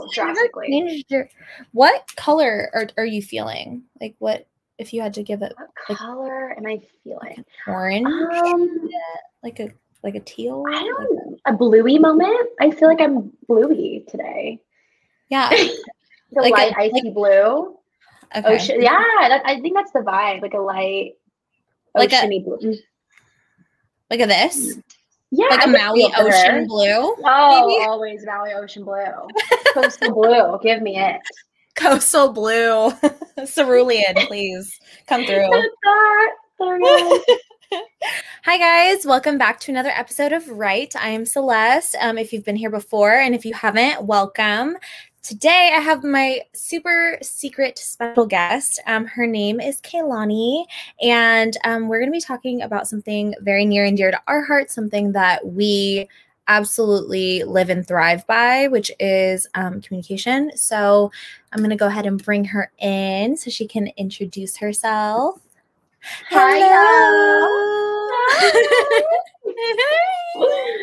also drastically. changed your, what color are, are you feeling? Like what if you had to give it What like- color am I feeling? orange? Um, like a like a teal? I don't know. A bluey moment. I feel like I'm bluey today. yeah. The Like a- light icy blue. Okay. Ocean. Yeah, that, I think that's the vibe. Like a light Like a- blue. Mm. Like a this? Yeah, Like I a Maui ocean blue? Oh, maybe? always Maui Ocean Blue. Coastal Blue. Give me it. Coastal blue. Cerulean, please. Come through. That's that. There it is. Hi, guys. Welcome back to another episode of Right. I am Celeste. Um, if you've been here before, and if you haven't, welcome. Today, I have my super secret special guest. Um, her name is Kaylani, and um, we're going to be talking about something very near and dear to our hearts, something that we absolutely live and thrive by, which is um, communication. So, I'm going to go ahead and bring her in so she can introduce herself. Hi, Hello.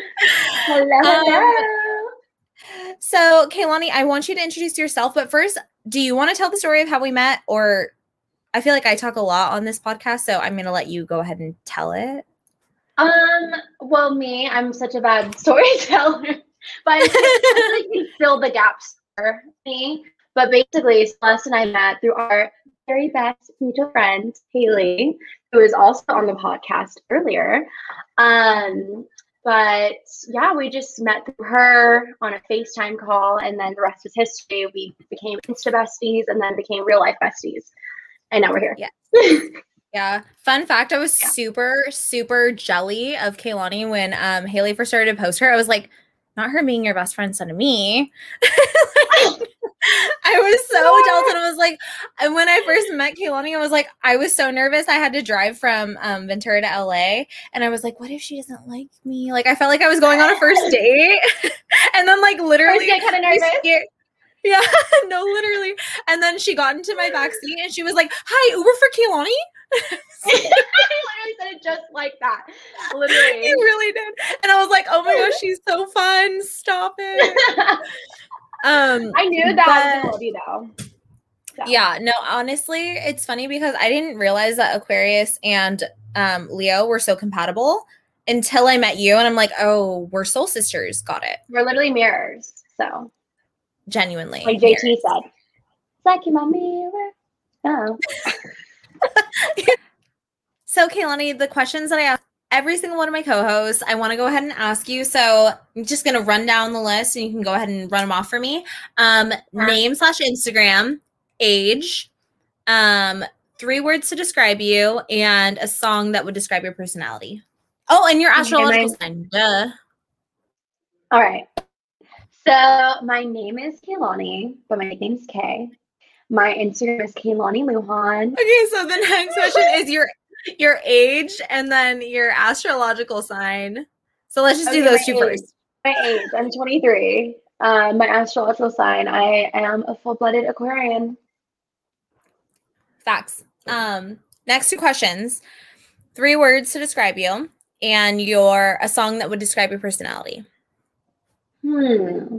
Hello, Um, hello. So, Kaylani, I want you to introduce yourself, but first, do you want to tell the story of how we met? Or I feel like I talk a lot on this podcast, so I'm going to let you go ahead and tell it. Um, well, me, I'm such a bad storyteller, but I feel like you fill the gaps for me. But basically, Celeste and I met through our very best mutual friend, Haley, who was also on the podcast earlier. Um, but yeah, we just met through her on a FaceTime call, and then the rest is history. We became Insta besties and then became real life besties. And now we're here. Yeah. Fun fact I was Yeah. super, super jelly of Kaylani when um, Haley first started to post her. I was like, not her being your best friend son to me. I was so jealous. And I was like, and when I first met Kaylani, I was like, I was so nervous. I had to drive from um, Ventura to LA. And I was like, what if she doesn't like me? Like, I felt like I was going on a first date. and then, like, literally, get kind of nervous. scared- Yeah, no, literally. And then she got into my back seat and she was like, Hi, Uber for Kaylani? I literally said it just like that. Literally. You really did. And I was like, oh my gosh, she's so fun. Stop it. Um I knew that I was love though. So. yeah, no, honestly, it's funny because I didn't realize that Aquarius and um Leo were so compatible until I met you and I'm like, oh, we're soul sisters. Got it. We're literally mirrors. So Genuinely. like JT said. It's like in my mirror. Oh. So, Kaylani, the questions that I ask every single one of my co-hosts, I want to go ahead and ask you. So, I'm just going to run down the list, and you can go ahead and run them off for me. Um, name slash Instagram, age, um, three words to describe you, and a song that would describe your personality. Oh, and your astrological sign. Duh. All right. So my name is Kaylani, but my nickname's Kay. My Instagram is Kaylani Luhan. Okay, so the next question is your your age and then your astrological sign. So let's just do those two age. first. My age, I'm 23. Uh, my astrological sign, I am a full-blooded Aquarian. Facts. Um, next two questions. Three words to describe you, and your a song that would describe your personality. Hmm.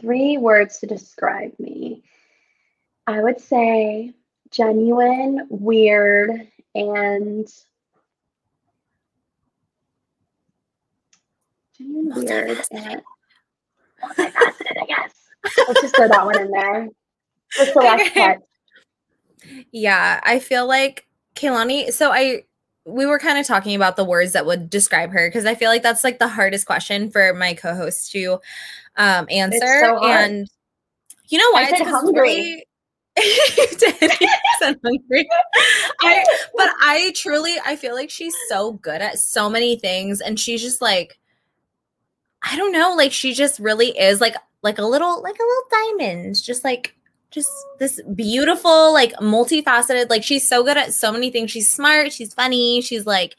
Three words to describe me. I would say genuine, weird, and weird, and multifaceted, I guess. Let's just throw that one in there. The select Okay. part. Yeah, I feel like Kaylani. So I we were kind of talking about the words that would describe her because I feel like that's like the hardest question for my co-host to um answer. so and you know I what? said It's hungry. really- you did. You said hungry. I, oh. but I truly I feel like she's so good at so many things and she's just like I don't know, like she just really is like like a little like a little diamond, just like just this beautiful like multifaceted like she's so good at so many things. She's smart, she's funny, she's like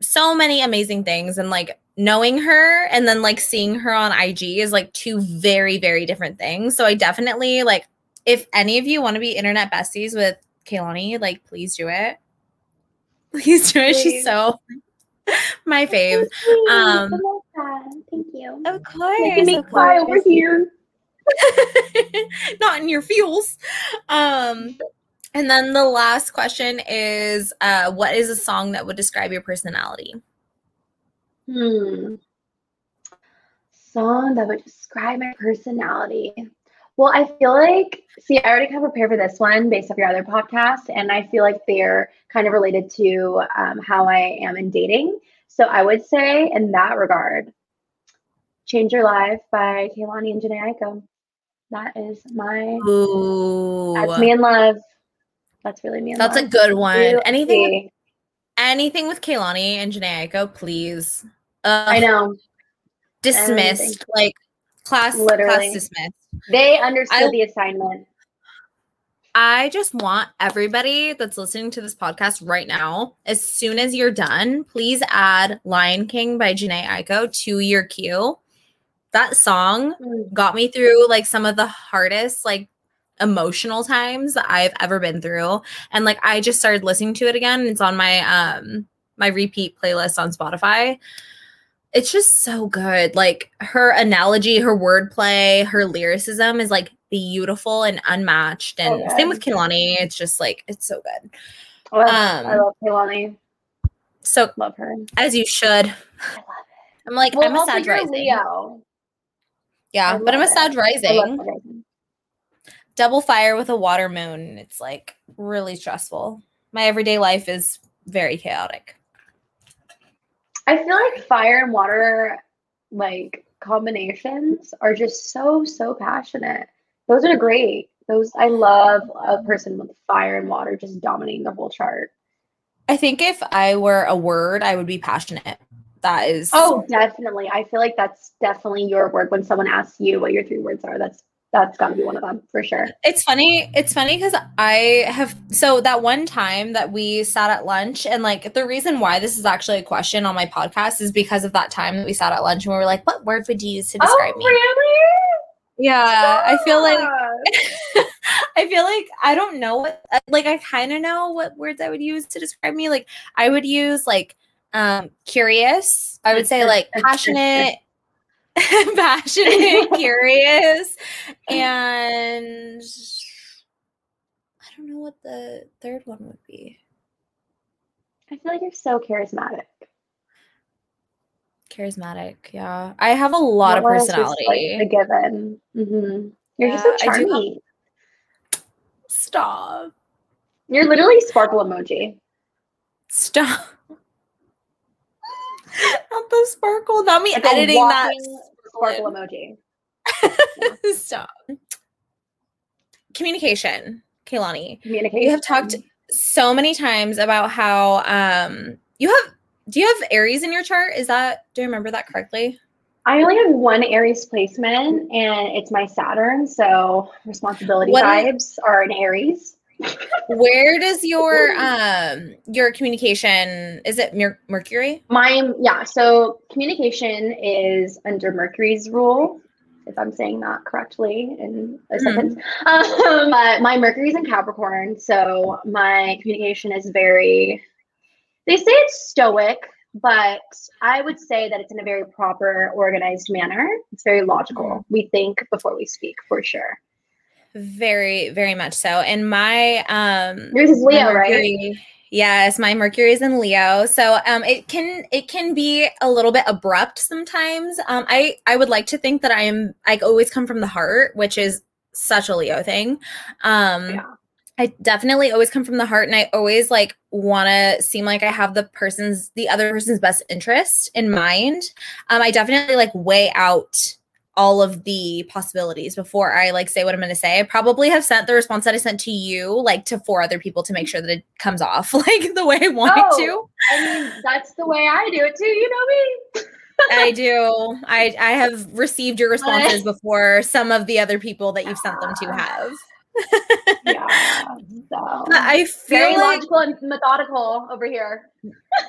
so many amazing things and like knowing her and then like seeing her on IG is like two very very different things. So I definitely like if any of you want to be internet besties with Kaylani, like please do it. Please do it. She's so my fave. Sweet. Um, I love that. Thank you. Of course. Making me of cry over here. not in your fuels. Um, and then the last question is uh, what is a song that would describe your personality? Hmm. Song that would describe my personality. Well, I feel like, see, I already kind of prepared for this one based off your other podcast, and I feel like they're kind of related to um, how I am in dating. So I would say, in that regard, Change Your Life by Kehlani and Jhené Aiko. That is my, Ooh. that's me in love. That's really me in That's a good one. Really. Anything anything with Kehlani and Jhené Aiko, please. Uh, I know. Dismissed. Anything. Like class class dismissed. They understood I- the assignment. I just want everybody that's listening to this podcast right now, as soon as you're done, please add Lion King by Jhené Aiko to your queue. That song Mm. got me through like some of the hardest, like emotional times that I've ever been through. And like I just started listening to it again. It's on my um my repeat playlist on Spotify. It's just so good. Like her analogy, her wordplay, her lyricism is like beautiful and unmatched. And So same with. Kehlani. It's just like it's so good. Well, I Um, love Kehlani. So Love her. as you should. I love I'm like, Well, I'm a Sag rising. Leo. Yeah, but I'm a love it. Sag I love rising. Sag rising. double fire with a water moon. It's like really stressful. My everyday life is very chaotic. I feel like fire and water, like combinations, are just so so passionate. Those are great. Those I love a person with fire and water just dominating the whole chart. I think if I were a word, I would be passionate. That is Oh, definitely. I feel like that's definitely your word when someone asks you what your three words are. That's that's got to be one of them for sure. It's funny. It's funny because I have so that one time that we sat at lunch, and like the reason why this is actually a question on my podcast is because of that time that we sat at lunch and we were like, "What word would you use to describe oh, me?" really? Yeah, I feel like I feel like I don't know what like I kind of know what words I would use to describe me. Like I would use like um curious. I would say like passionate, passionate, curious, and I don't know what the third one would be. I feel like you're so charismatic. Charismatic, yeah. I have a lot of is just, personality. like, a given. Mm-hmm. You're just Yeah, so I do have- charming. Stop. You're literally sparkle emoji. Stop. Not the sparkle. Not me Like editing that. sparkle emoji. Stop. Communication, Kaylani. Communication. You have talked so many times about how um you have do you have Aries in your chart? Is that do I remember that correctly? I only have one Aries placement, and it's my Saturn. So responsibility What- vibes are in Aries. Where does your um your communication is it Mer- Mercury? My yeah. So communication is under Mercury's rule. If I'm saying that correctly in a Mhm. sentence, um, but my Mercury's in Capricorn, so my communication is very. They say it's stoic, but I would say that it's in a very proper, organized manner. It's very logical. We think before we speak, for sure. Very, very much so. And my um Yours is Leo, right? Yes, my Mercury is in Leo. So um it can it can be a little bit abrupt sometimes. Um I I would like to think that I am I always come from the heart, which is such a Leo thing. Um Yeah. I definitely always come from the heart and I always like want to seem like I have the person's the other person's best interest in mind. Um I definitely like weigh out all of the possibilities before I like say what I'm going to say. I probably have sent the response that I sent to you like to four other people to make sure that it comes off like the way I want it to. Oh. I mean, that's the way I do it too. You know me. I do. I I have received your responses before some of the other people that you've sent them to ah. have. Yeah. So I feel very like logical and methodical over here.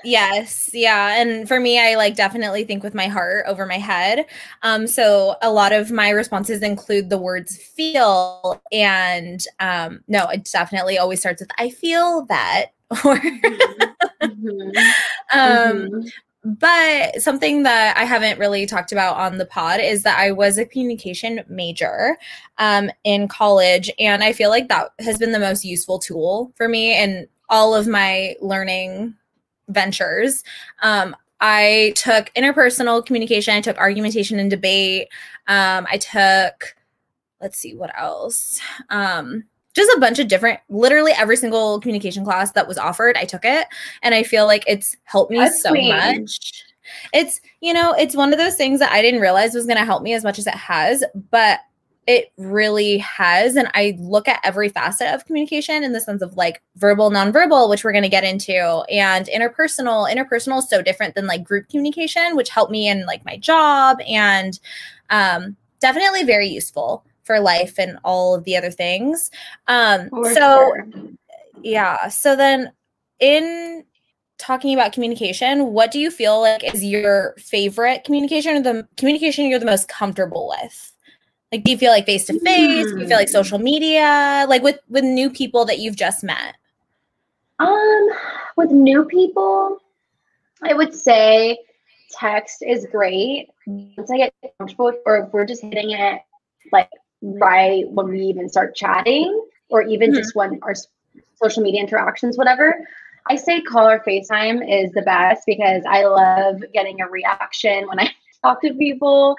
yes, yeah, and for me I like definitely think with my heart over my head. Um so a lot of my responses include the words feel and um no, it definitely always starts with I feel that or Mhm. um Mhm. But something that I haven't really talked about on the pod is that I was a communication major um, in college, and I feel like that has been the most useful tool for me in all of my learning ventures. Um, I took interpersonal communication, I took argumentation and debate, um, I took, let's see, what else? Um, just a bunch of different literally every single communication class that was offered i took it. And i feel like it's helped me That's so sweet. much. It's you know it's one of those things that i didn't realize was going to help me as much as it has but it really has. And i look at every facet of communication in the sense of like verbal nonverbal which we're going to get into and interpersonal. Interpersonal is so different than like group communication which helped me in like my job and um definitely very useful for life and all of the other things. Um, for so, sure. yeah. So then, in talking about communication, what do you feel like is your favorite communication or the communication you're the most comfortable with? Like, do you feel like face to face? Do you feel like hmm. social media? Like with with new people that you've just met? Um, with new people, I would say text is great. Once I get comfortable, or if we're just hitting it like right when we even start chatting or even mm-hmm. just when our social media interactions, whatever. I say call or FaceTime is the best because I love getting a reaction when I talk to people.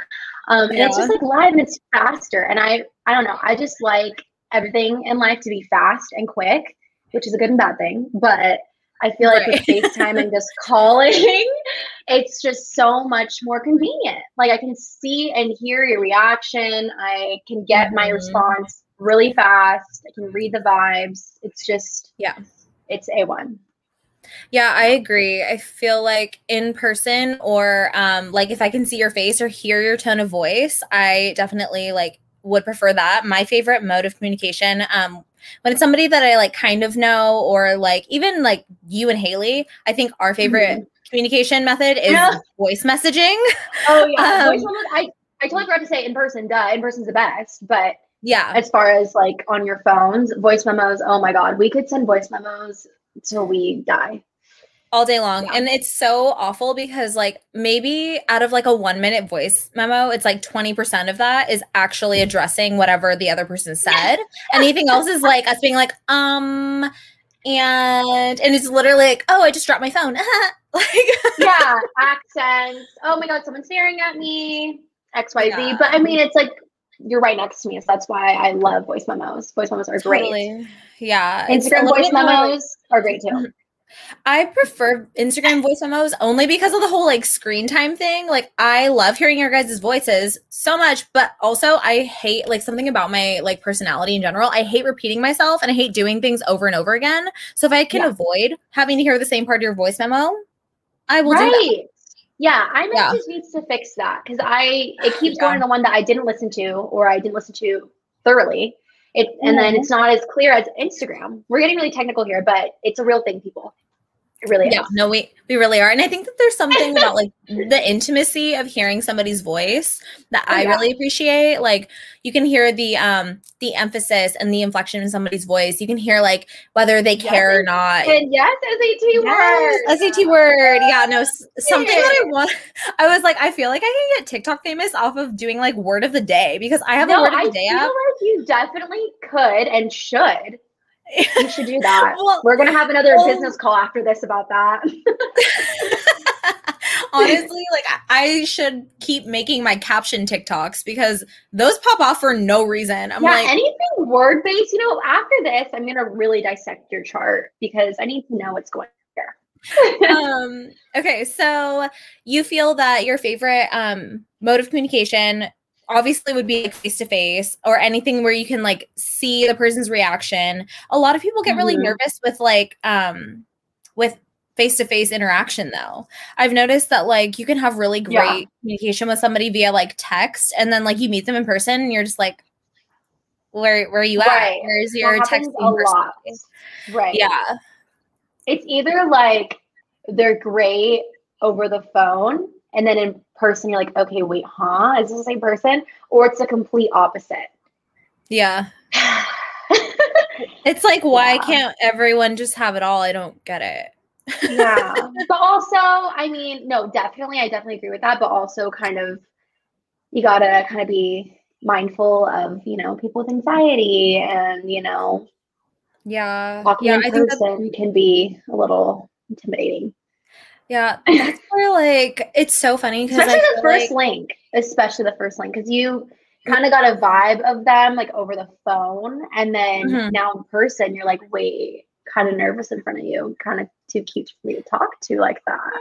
Um, and it's just like live and it's faster. And I, I don't know, I just like everything in life to be fast and quick, which is a good and bad thing. But I feel like right. with FaceTime and just calling, it's just so much more convenient. Like I can see and hear your reaction. I can get mm-hmm. my response really fast. I can read the vibes. It's just yeah, it's A1. Yeah, I agree. I feel like in person or um like if I can see your face or hear your tone of voice, I definitely like would prefer that. My favorite mode of communication um when it's somebody that I like kind of know, or like even like you and Haley, I think our favorite mm-hmm. communication method is yeah. voice messaging. Oh yeah, um, voice I I totally forgot to say in person. Duh, in person's the best, but yeah, as far as like on your phones, voice memos. Oh my god, we could send voice memos till we die all day long. Yeah. And it's so awful because like maybe out of like a 1 minute voice memo, it's like 20% of that is actually addressing whatever the other person said. Anything else is like us being like um and and it's literally like, "Oh, I just dropped my phone." like Yeah, accents. Oh my god, someone's staring at me. XYZ. Yeah. But I mean, it's like you're right next to me, so that's why I love voice memos. Voice memos are totally. great. Yeah. Instagram voice memos are great too. I prefer Instagram voice memos only because of the whole like screen time thing. Like I love hearing your guys' voices so much, but also I hate like something about my like personality in general. I hate repeating myself and I hate doing things over and over again. So if I can yeah. avoid having to hear the same part of your voice memo, I will right. do that. Yeah, I yeah. just needs to fix that because I it keeps yeah. going to the one that I didn't listen to or I didn't listen to thoroughly. It and mm-hmm. then it's not as clear as Instagram. We're getting really technical here, but it's a real thing, people. It really yeah, is. no, we we really are. And I think that there's something about like the intimacy of hearing somebody's voice that oh, I yeah. really appreciate. Like you can hear the um the emphasis and the inflection in somebody's voice. You can hear like whether they care yes, or not. And yes, SAT yes, word. SAT word. Yeah, no, something that I want. I was like, I feel like I can get TikTok famous off of doing like word of the day because I have no, a word of the day I feel app. like you definitely could and should. You should do that. well, We're gonna have another well, business call after this about that. Honestly, like I should keep making my caption TikToks because those pop off for no reason. I'm yeah, like anything word based. You know, after this, I'm gonna really dissect your chart because I need to know what's going here. um. Okay, so you feel that your favorite um mode of communication obviously would be like face to face or anything where you can like see the person's reaction. A lot of people get really mm-hmm. nervous with like um with face to face interaction though. I've noticed that like you can have really great yeah. communication with somebody via like text and then like you meet them in person and you're just like where where are you right. at? Where's your text? A lot. Right. Yeah. It's either like they're great over the phone and then in person you're like okay wait huh is this the same person or it's the complete opposite yeah it's like why yeah. can't everyone just have it all i don't get it yeah. But also, I mean, no, definitely, I definitely agree with that. But also, kind of, you gotta kind of be mindful of, you know, people with anxiety and, you know, Yeah. talking Yeah, in I think that person can be a little intimidating. Yeah, that's where like it's so funny Especially the first like link, especially the first link, because you kind of got a vibe of them like over the phone, and then Mhm. now in person, you're like, wait, kind of nervous in front of you, kind of too cute for me to talk to like that.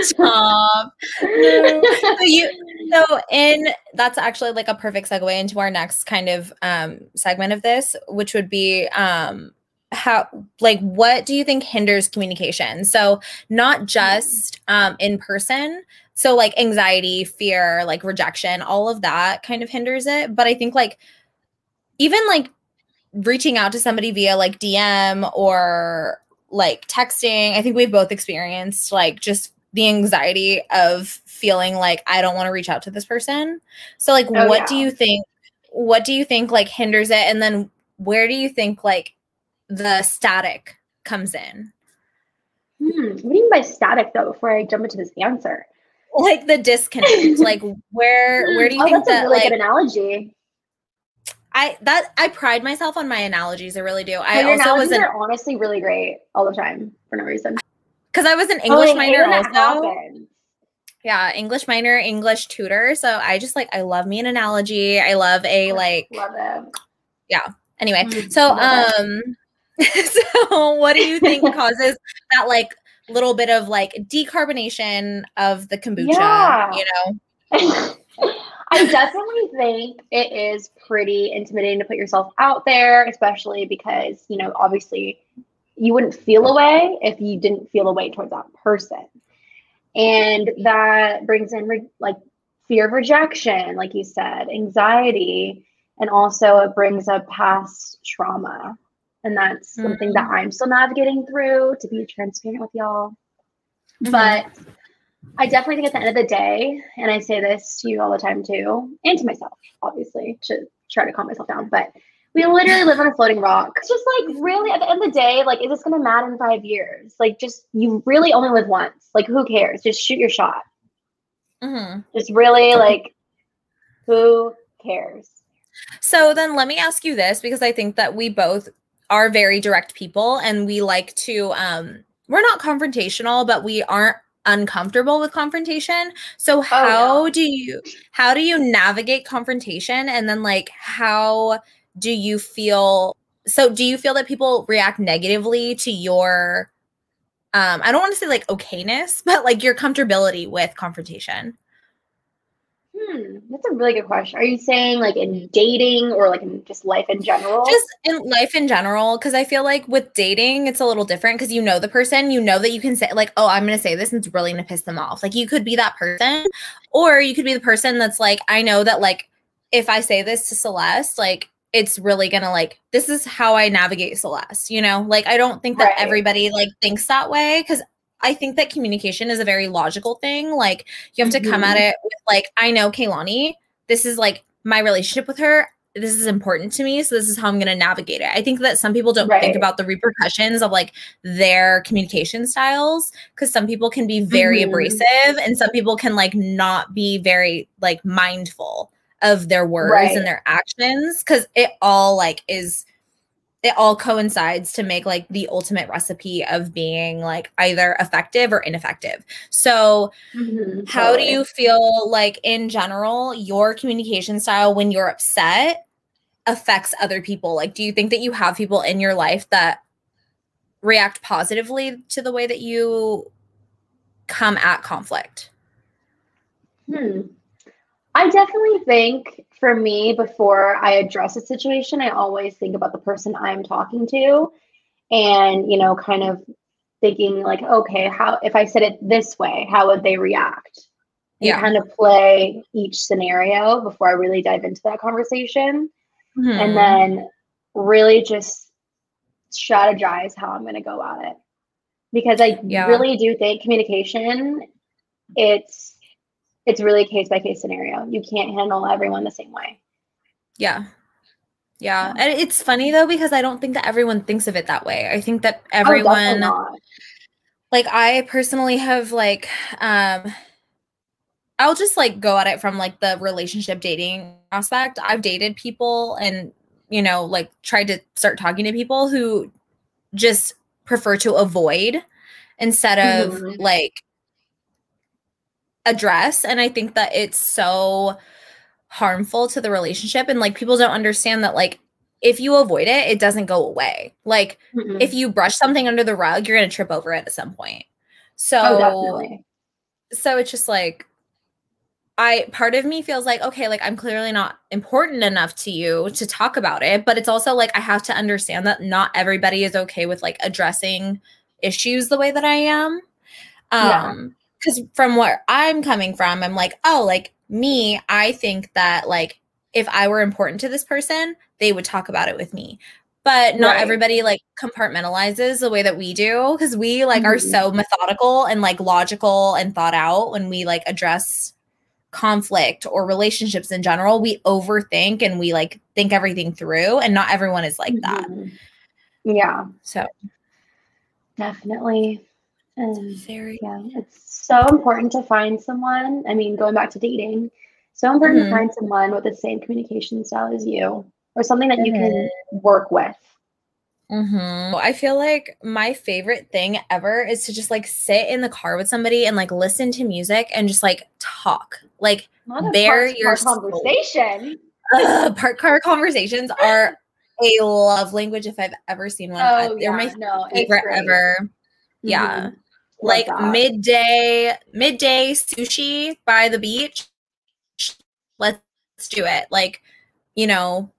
Stop. No. So you so in that's actually like a perfect segue into our next kind of um segment of this, which would be um how like what do you think hinders communication? So not just um in person, so like anxiety, fear, like rejection, all of that kind of hinders it, but I think like even like reaching out to somebody via like DM or like texting. I think we've both experienced like just the anxiety of feeling like I don't want to reach out to this person. So like Oh, what do you think what do you think like hinders it and then where do you think like the static comes in? Hmm, what do you mean by static though? Before I jump into this answer, Like the disconnect. like where where do you oh, think that's a that really like good analogy. I that I pride myself on my analogies. I really do. I your also was an are honestly really great all the time for no reason. because I was an Oh, English hate minor also. Yeah, English minor, English tutor. So I just like I love me an analogy. I love a like Love it. anyway. Mm, So um so what do you think causes that like little bit of like decarbonation of the kombucha, Yeah. you know? I definitely think it is pretty intimidating to put yourself out there, especially because, you know, obviously you wouldn't feel a way if you didn't feel a way towards that person. And that brings in re- like fear of rejection, like you said, anxiety, and also it brings up past trauma. And that's something that I'm still navigating through to be transparent with y'all. Mhm. But I definitely think at the end of the day, and I say this to you all the time too, and to myself, obviously, to try to calm myself down, but we literally live on a floating rock. It's just like really at the end of the day, like, is this gonna matter in five years? Like just you really only live once. Like who cares? Just shoot your shot. Mhm. Just really like who cares? So then let me ask you this because I think that we both are very direct people and we like to um we're not confrontational but we aren't uncomfortable with confrontation. So how no. do you how do you navigate confrontation and then like how do you feel so do you feel that people react negatively to your um I don't want to say like okayness but like your comfortability with confrontation? Hmm, that's a really good question. Are you saying like in dating or like in just life in general? just in life in general because i feel like with dating it's a little different because you know the person you know that you can say like oh i'm gonna say this and it's really gonna piss them off like you could be that person or you could be the person that's like i know that like if i say this to celeste like it's really gonna like this is how i navigate celeste you know like i don't think that Right. everybody like thinks that way because i think that communication is a very logical thing like you have to come at Mhm. it with like i know kaylani this is like my relationship with her this is important to me so this is how i'm going to navigate it i think that some people don't think about the repercussions of like their communication styles because some people can be very Mhm. abrasive and some people can like not be very like mindful of their words Right. and their actions because it all like is it all coincides to make like the ultimate recipe of being like either effective or ineffective so Mhm, how do you feel like in general your communication style when you're upset affects other people? Like do you think that you have people in your life that react positively to the way that you come at conflict? Hmm. I definitely think for me, before I address a situation, I always think about the person I'm talking to and, you know, kind of thinking like, okay, how, if I said it this way, how would they react? And Yeah. kind of play each scenario before I really dive into that conversation. Mm-hmm. And then really just strategize how I'm going to go at it. Because I Yeah. really do think communication, it's, it's really a case by case scenario. You can't handle everyone the same way. yeah. Yeah. And it's funny though because I don't think that everyone thinks of it that way. I think that everyone oh, like I personally have like um I'll just like go at it from like the relationship dating aspect. I've dated people and you know like tried to start talking to people who just prefer to avoid instead of mm-hmm. like address and I think that it's so harmful to the relationship and like people don't understand that like if you avoid it it doesn't go away. Like mm-hmm. if you brush something under the rug you're going to trip over it at some point. So oh, so it's just like I part of me feels like okay like I'm clearly not important enough to you to talk about it but it's also like I have to understand that not everybody is okay with like addressing issues the way that I am. Um cuz from where I'm coming from I'm like oh like me, I think that like if I were important to this person, they would talk about it with me. But not right. everybody like compartmentalizes the way that we do because we like mm-hmm. are so methodical and like logical and thought out when we like address conflict or relationships in general. We overthink and we like think everything through, and not everyone is like that. Mm-hmm. Yeah. So definitely. And very yeah, it's so important to find someone. I mean, going back to dating, so important mm-hmm. to find someone with the same communication style as you or something that mm-hmm. you can mm-hmm. work with. Mm-hmm. I feel like my favorite thing ever is to just like sit in the car with somebody and like listen to music and just like talk, like bear your conversation. Ugh, park car conversations are a love language if I've ever seen one. Oh, They're yeah, my no, favorite ever. Yeah. Like that. midday midday sushi by the beach. Let's do it. Like you know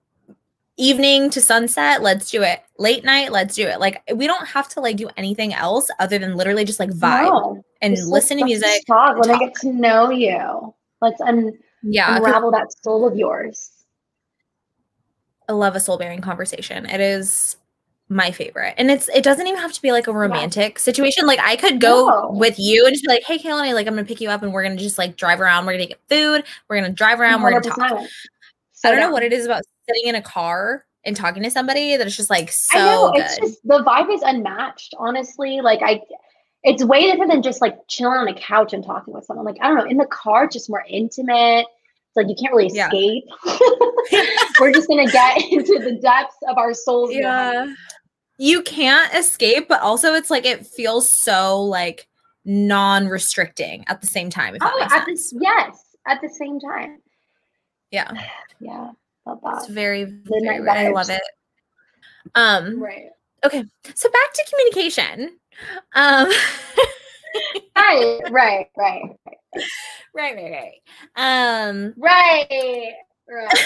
evening to sunset let's do it. Late night let's do it. Like we don't have to like do anything else other than literally just like vibe no, and listen to music talk when i get to know you. Let's un- yeah. unravel that soul of yours. I love a soul bearing conversation. It is my favorite. And it's it doesn't even have to be like a romantic yeah. situation. Like I could go no. with you and just be like, hey Kaylani, like I'm gonna pick you up and we're gonna just like drive around, we're gonna get food, we're gonna drive around, we are gonna talk. So I don't know what it is about sitting in a car and talking to somebody that it's just like so I know, good. It's just the vibe is unmatched, honestly. Like I it's way different than just like chilling on a couch and talking with someone. Like, I don't know, in the car, just more intimate. It's like you can't really escape. Yeah. We're just gonna get into the depths of our souls. Yeah you can't escape, but also it's like it feels so like non-restricting at the same time. oh, at this, yes, at the same time. Yeah. Yeah. Love that. It's very, very I love it. Um right. Okay. So back to communication. Um right, right, right, right. Right, right, right. Um right. Right.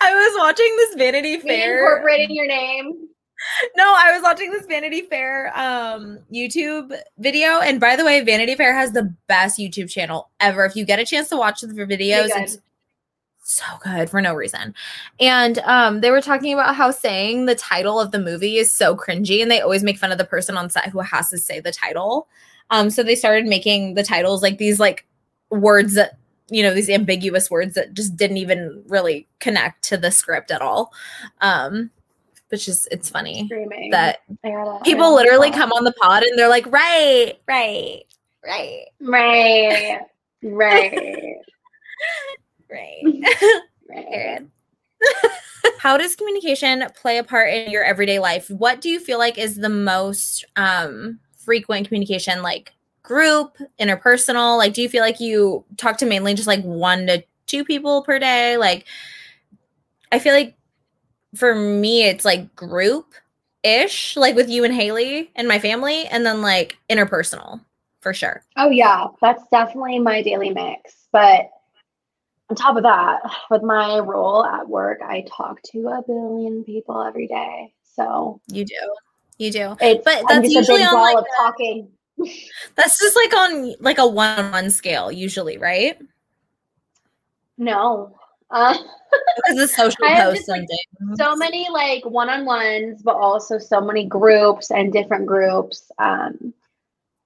I was watching this Vanity Fair. Incorporating your name. No, I was watching this Vanity Fair um, YouTube video. And by the way, Vanity Fair has the best YouTube channel ever. If you get a chance to watch the videos, it's so good for no reason. And um, they were talking about how saying the title of the movie is so cringy, and they always make fun of the person on set who has to say the title. Um, so they started making the titles like these like words that you know these ambiguous words that just didn't even really connect to the script at all. Um which is it's funny Screaming. that people literally come on the pod and they're like right right right. Right right. Right. Right how does communication play a part in your everyday life? What do you feel like is the most um frequent communication like group, interpersonal? Like, do you feel like you talk to mainly just like one to two people per day? Like, I feel like for me, it's like group ish, like with you and Haley and my family, and then like interpersonal for sure. Oh, yeah. That's definitely my daily mix. But on top of that, with my role at work, I talk to a billion people every day. So you do. You do. It's, but that's usually on like talking that's just like on like a one-on-one scale usually, right? No. Uh, because the social posts like, so many like one-on-ones, but also so many groups and different groups. Um,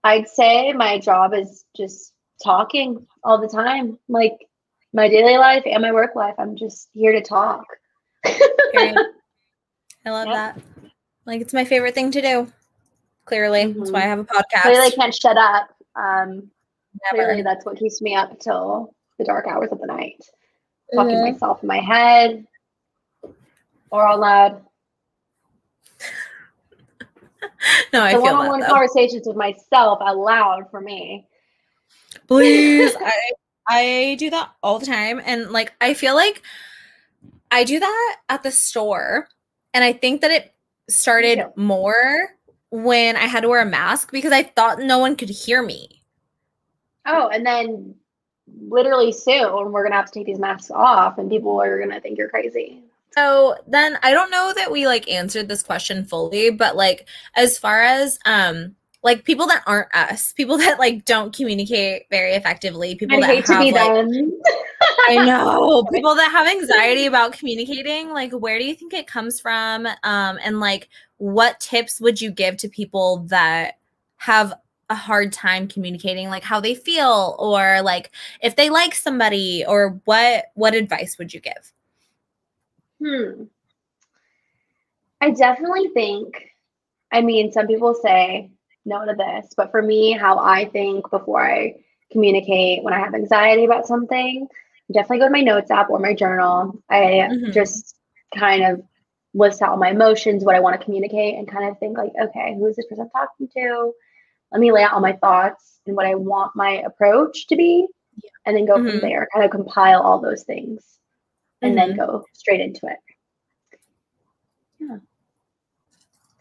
I'd say my job is just talking all the time. Like my daily life and my work life. I'm just here to talk. I love Yep. that. Like it's my favorite thing to do. Clearly, that's why I have a podcast. Clearly, can't shut up. Um, Never. clearly, that's what keeps me up till the dark hours of the night. Talking Mhm. myself in my head or out loud. No, I the one-on-one that. conversations with myself out loud for me. Please, I I do that all the time, and like I feel like I do that at the store, and I think that it started more when I had to wear a mask because I thought no one could hear me. Oh, and then literally soon we're gonna have to take these masks off, and people are gonna think you're crazy. So then I don't know that we like answered this question fully, but like as far as um like people that aren't us, people that like don't communicate very effectively, people I that hate to be like them. I know people that have anxiety about communicating, like where do you think it comes from? Um and like what tips would you give to people that have a hard time communicating like how they feel or like if they like somebody or what what advice would you give? Hmm. I definitely think, I mean, some people say no to this, but for me, how I think before I communicate when I have anxiety about something, I definitely go to my notes app or my journal. I Mhm. just kind of list out all my emotions, what I want to communicate, and kind of think like, okay, who is this person talking to? Let me lay out all my thoughts and what I want my approach to be, and then go Mhm. from there. Kind of compile all those things and then go straight into it. Yeah.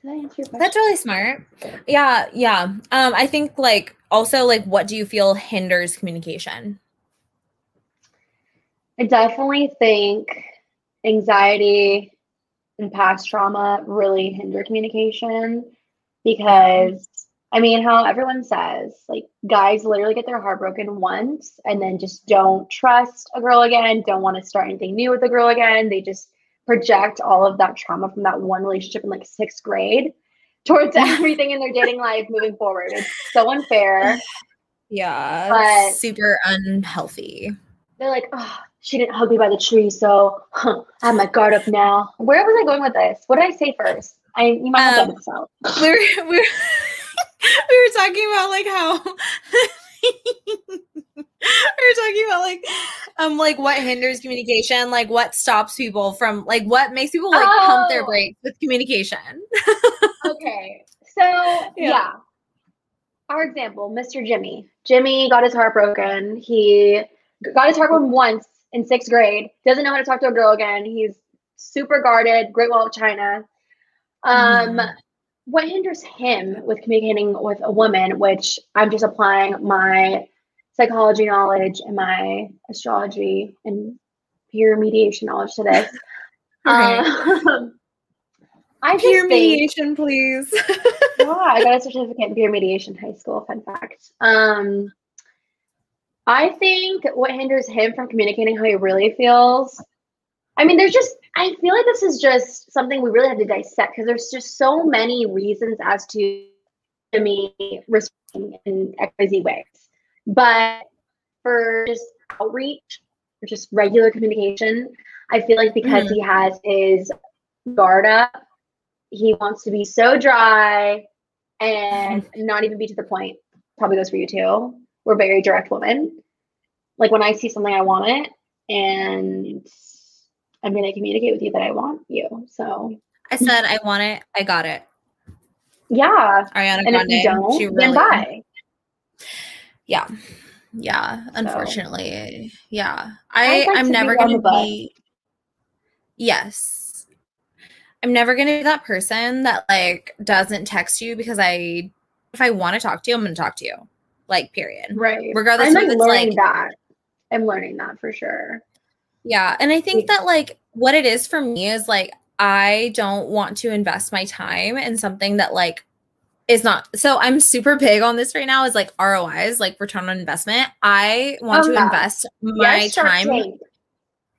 Did I answer your question? That's really smart. Yeah, yeah. Um, I think like also like what do you feel hinders communication? I definitely think anxiety and past trauma really hinder communication because I mean, how everyone says, like, guys literally get their heart broken once and then just don't trust a girl again, don't want to start anything new with a girl again. They just project all of that trauma from that one relationship in like sixth grade towards everything in their dating life moving forward. It's so unfair. Yeah, But- super unhealthy. They're like, oh, she didn't hug me by the tree, so huh, I have my guard up now. Where was I going with this? What did I say first? I you might have Um, edit this out. We were we were, we were talking about like how we were talking about like um like what hinders communication, like what stops people from like what makes people like pump their Oh. brakes with communication. Okay, so yeah. Our example, Mr. Jimmy. Jimmy got his heart broken. He got his heart broken once in sixth grade. Doesn't know how to talk to a girl again. He's super guarded. Great Wall of China. Um, Mhm. what hinders him with communicating with a woman, which I'm just applying my psychology knowledge and my astrology and peer mediation knowledge to this. Right. Um, I Peer think- mediation, please. yeah, I got a certificate in peer mediation high school. Fun fact. Um, I think what hinders him from communicating how he really feels. I mean, there's just. I feel like this is just something we really have to dissect because there's just so many reasons as to me responding in XYZ ways. But for just outreach, or just regular communication, I feel like because mm. he has his guard up, he wants to be so dry and not even be to the point. Probably goes for you too. We're very direct women. Like when I see something, I want it, and I'm going to communicate with you that I want you. So I said I want it. I got it. yeah, Ariana and if Grande. you don't, she then really, bye. Yeah. Yeah. Unfortunately. Yeah. I'd I like I'm to never gonna be Yes. I'm never gonna be that person that like doesn't text you because I if I want to talk to you, I'm gonna talk to you. Like period. Right. Regardless I'm like it's, learning like- that. I'm learning that for sure. Yeah. And I think that like what it is for me is like I don't want to invest my time in something that like is not so I'm super big on this right now is like ROIs, like return on investment. I want Oh, to yeah. invest my Yes, time. Tank.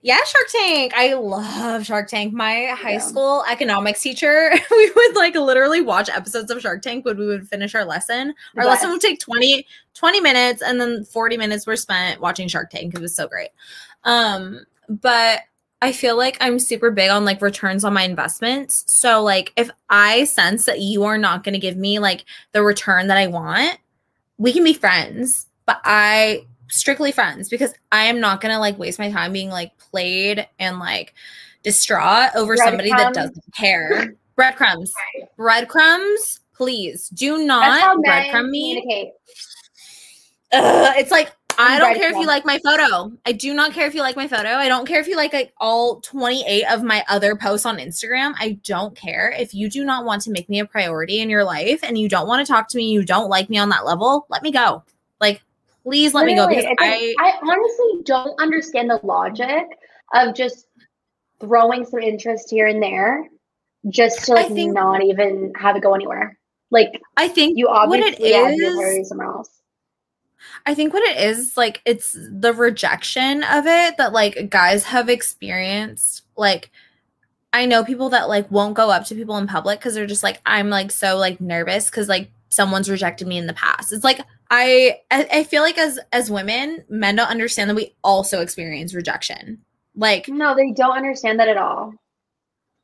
Yeah, Shark Tank. I love Shark Tank. My high Yeah. school economics teacher, we would like literally watch episodes of Shark Tank when we would finish our lesson. Our lesson would take 20, 20 minutes and then 40 minutes were spent watching Shark Tank. Because it was so great. Um, but I feel like I'm super big on like returns on my investments. So like if I sense that you are not going to give me like the return that I want, we can be friends, but I strictly friends because I am not to like waste my time being like played and like distraught over somebody that doesn't care. Breadcrumbs. Breadcrumbs, please do not breadcrumb me. Ugh, it's like I don't care if you like my photo. I do not care if you like my photo. I don't care if you like, like all 28 of my other posts on Instagram. I don't care. If you do not want to make me a priority in your life and you don't want to talk to me, you don't like me on that level, let me go. Please let Literally, me go because I, I honestly don't understand the logic of just throwing some interest here and there just to like think, not even have it go anywhere. Like I think you obviously what it is somewhere else. I think what it is like it's the rejection of it that like guys have experienced. Like I know people that like won't go up to people in public because they're just like I'm like so like nervous because like someone's rejected me in the past. It's like I I feel like as as women, men don't understand that we also experience rejection. Like no, they don't understand that at all.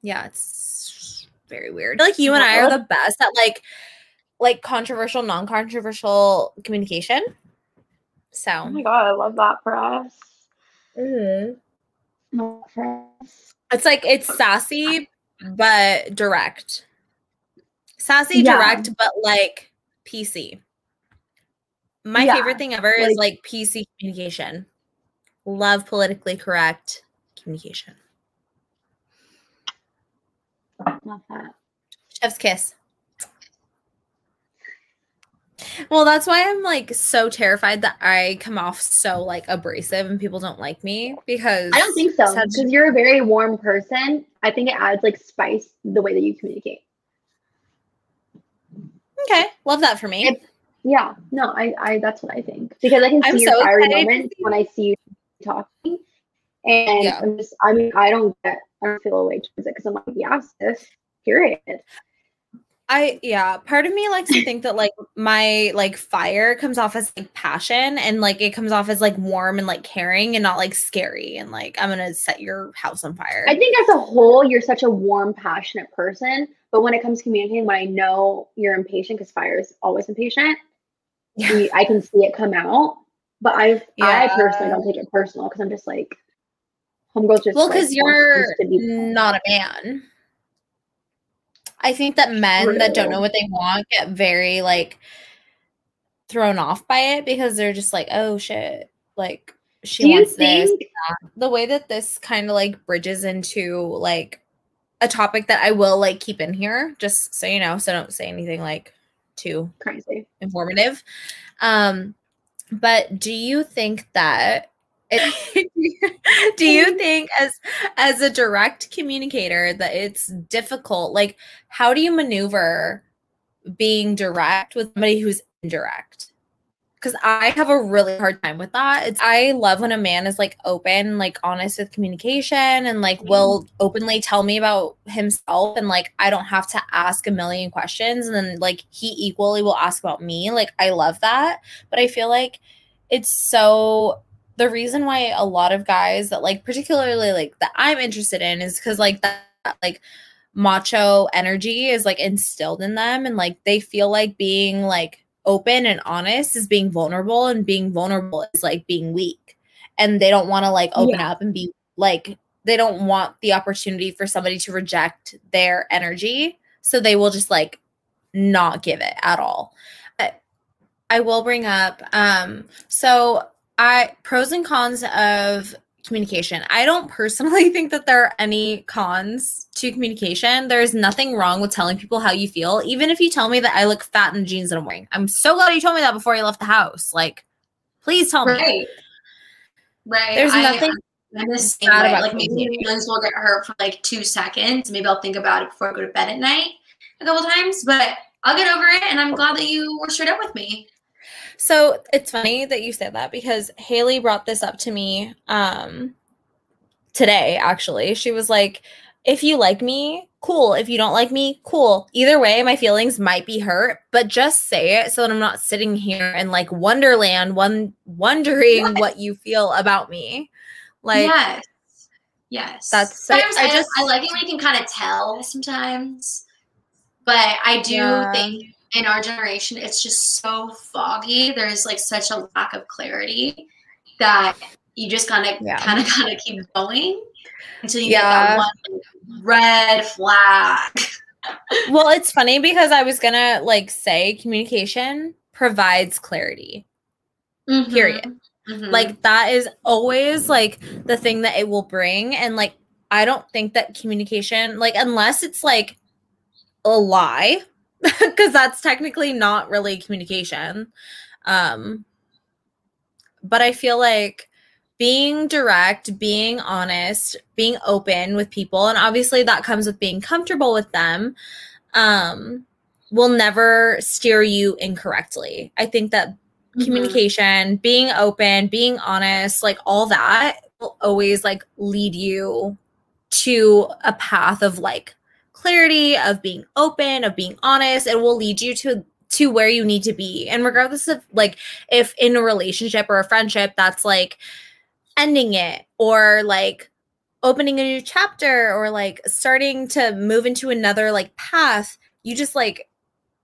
Yeah, it's very weird. like you and I are the best at like like controversial, non-controversial communication. So Oh my god, I love that for us. Mm-hmm. It's like it's sassy but direct. Sassy, yeah. direct, but like PC. My yeah, favorite thing ever like, is like PC communication. Love politically correct communication. Love that. Chef's kiss. Well, that's why I'm like so terrified that I come off so like abrasive and people don't like me because I don't think so because such- you're a very warm person. I think it adds like spice the way that you communicate. Okay, love that for me. It, yeah, no, I, I that's what I think because I can see I'm your so fiery moments when I see you talking, and yeah. I'm just I mean I don't get I don't feel a way towards it because I'm like yes, this period. I yeah, part of me likes to think that like my like fire comes off as like passion and like it comes off as like warm and like caring and not like scary and like I'm gonna set your house on fire. I think as a whole, you're such a warm, passionate person. But when it comes to communicating, when I know you're impatient, because fire is always impatient, yeah. I can see it come out. But I yeah. I personally don't take it personal because I'm just like homegirl just well because like, you're not a man. I think that men that don't know what they want get very like thrown off by it because they're just like, oh shit, like she wants this. The way that this kind of like bridges into like a topic that I will like keep in here, just so you know, so don't say anything like too crazy. informative. Um, but do you think that do you think as as a direct communicator that it's difficult? Like how do you maneuver being direct with somebody who's indirect because i have a really hard time with that. It's i love when a man is like open like honest with communication and like mm-hmm. will openly tell me about himself and like i don't have to ask a million questions and then like he equally will ask about me. Like i love that. But i feel like it's so the reason why a lot of guys that like particularly like that I'm interested in is because like that like macho energy is like instilled in them and like they feel like being like open and honest is being vulnerable and being vulnerable is like being weak and they don't want to like open yeah. up and be like they don't want the opportunity for somebody to reject their energy so they will just like not give it at all I will bring up um so I pros and cons of communication. I don't personally think that there are any cons to communication. There's nothing wrong with telling people how you feel, even if you tell me that I look fat in the jeans that I'm wearing. I'm so glad you told me that before you left the house. Like, please tell right. me. Right. There's I, nothing. I'm the same way. Like maybe feelings will get hurt for like two seconds. Maybe I'll think about it before I go to bed at night a couple times, but I'll get over it. And I'm glad that you were straight up with me. So it's funny that you said that because Haley brought this up to me um today actually. She was like, if you like me, cool. If you don't like me, cool. Either way, my feelings might be hurt, but just say it so that I'm not sitting here in like wonderland one wondering what? what you feel about me. Like yes. Yes. That's so, I, I, just I like it when you can kind of tell sometimes. But I do yeah. think in our generation it's just so foggy. There's like such a lack of clarity that you just gotta yeah. kind of kind of keep going until you yeah. get that one red flag. well, it's funny because I was gonna like say communication provides clarity. Mm-hmm. Period. Mm-hmm. Like that is always like the thing that it will bring. And like I don't think that communication, like unless it's like a lie, because that's technically not really communication. Um but I feel like being direct, being honest, being open with people, and obviously that comes with being comfortable with them, um, will never steer you incorrectly. I think that mm-hmm. communication, being open, being honest, like all that will always like lead you to a path of like clarity, of being open, of being honest. It will lead you to to where you need to be. And regardless of like if in a relationship or a friendship that's like ending it or like opening a new chapter or like starting to move into another like path, you just like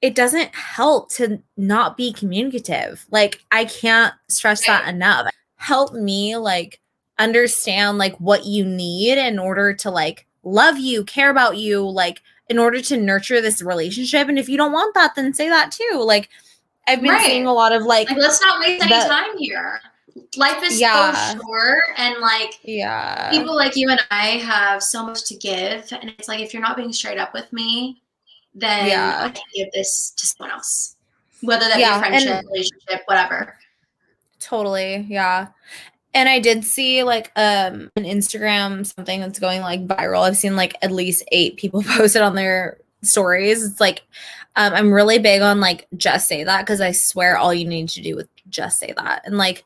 it doesn't help to not be communicative. Like I can't stress that enough. Help me like understand like what you need in order to like love you, care about you, like in order to nurture this relationship. And if you don't want that, then say that too. Like I've been right. seeing a lot of like, like let's not waste any time here. Life is yeah. so short and like yeah. People like you and I have so much to give. And it's like if you're not being straight up with me, then yeah. I can give this to someone else. Whether that yeah, be a friendship, relationship, whatever. Totally. Yeah. And I did see like um an Instagram something that's going like viral. I've seen like at least eight people post it on their stories. It's like um I'm really big on like just say that because I swear all you need to do with just say that and like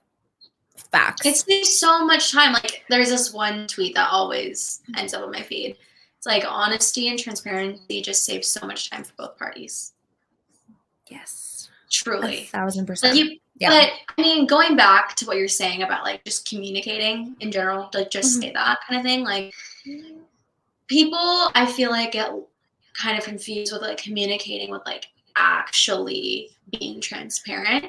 facts. It saves so much time. Like there's this one tweet that always ends up on my feed it's like honesty and transparency just saves so much time for both parties. Yes. Truly. A thousand percent. Like you, yeah. But I mean, going back to what you're saying about like just communicating in general, like just mm-hmm. say that kind of thing. Like people, I feel like get kind of confused with like communicating with like actually being transparent.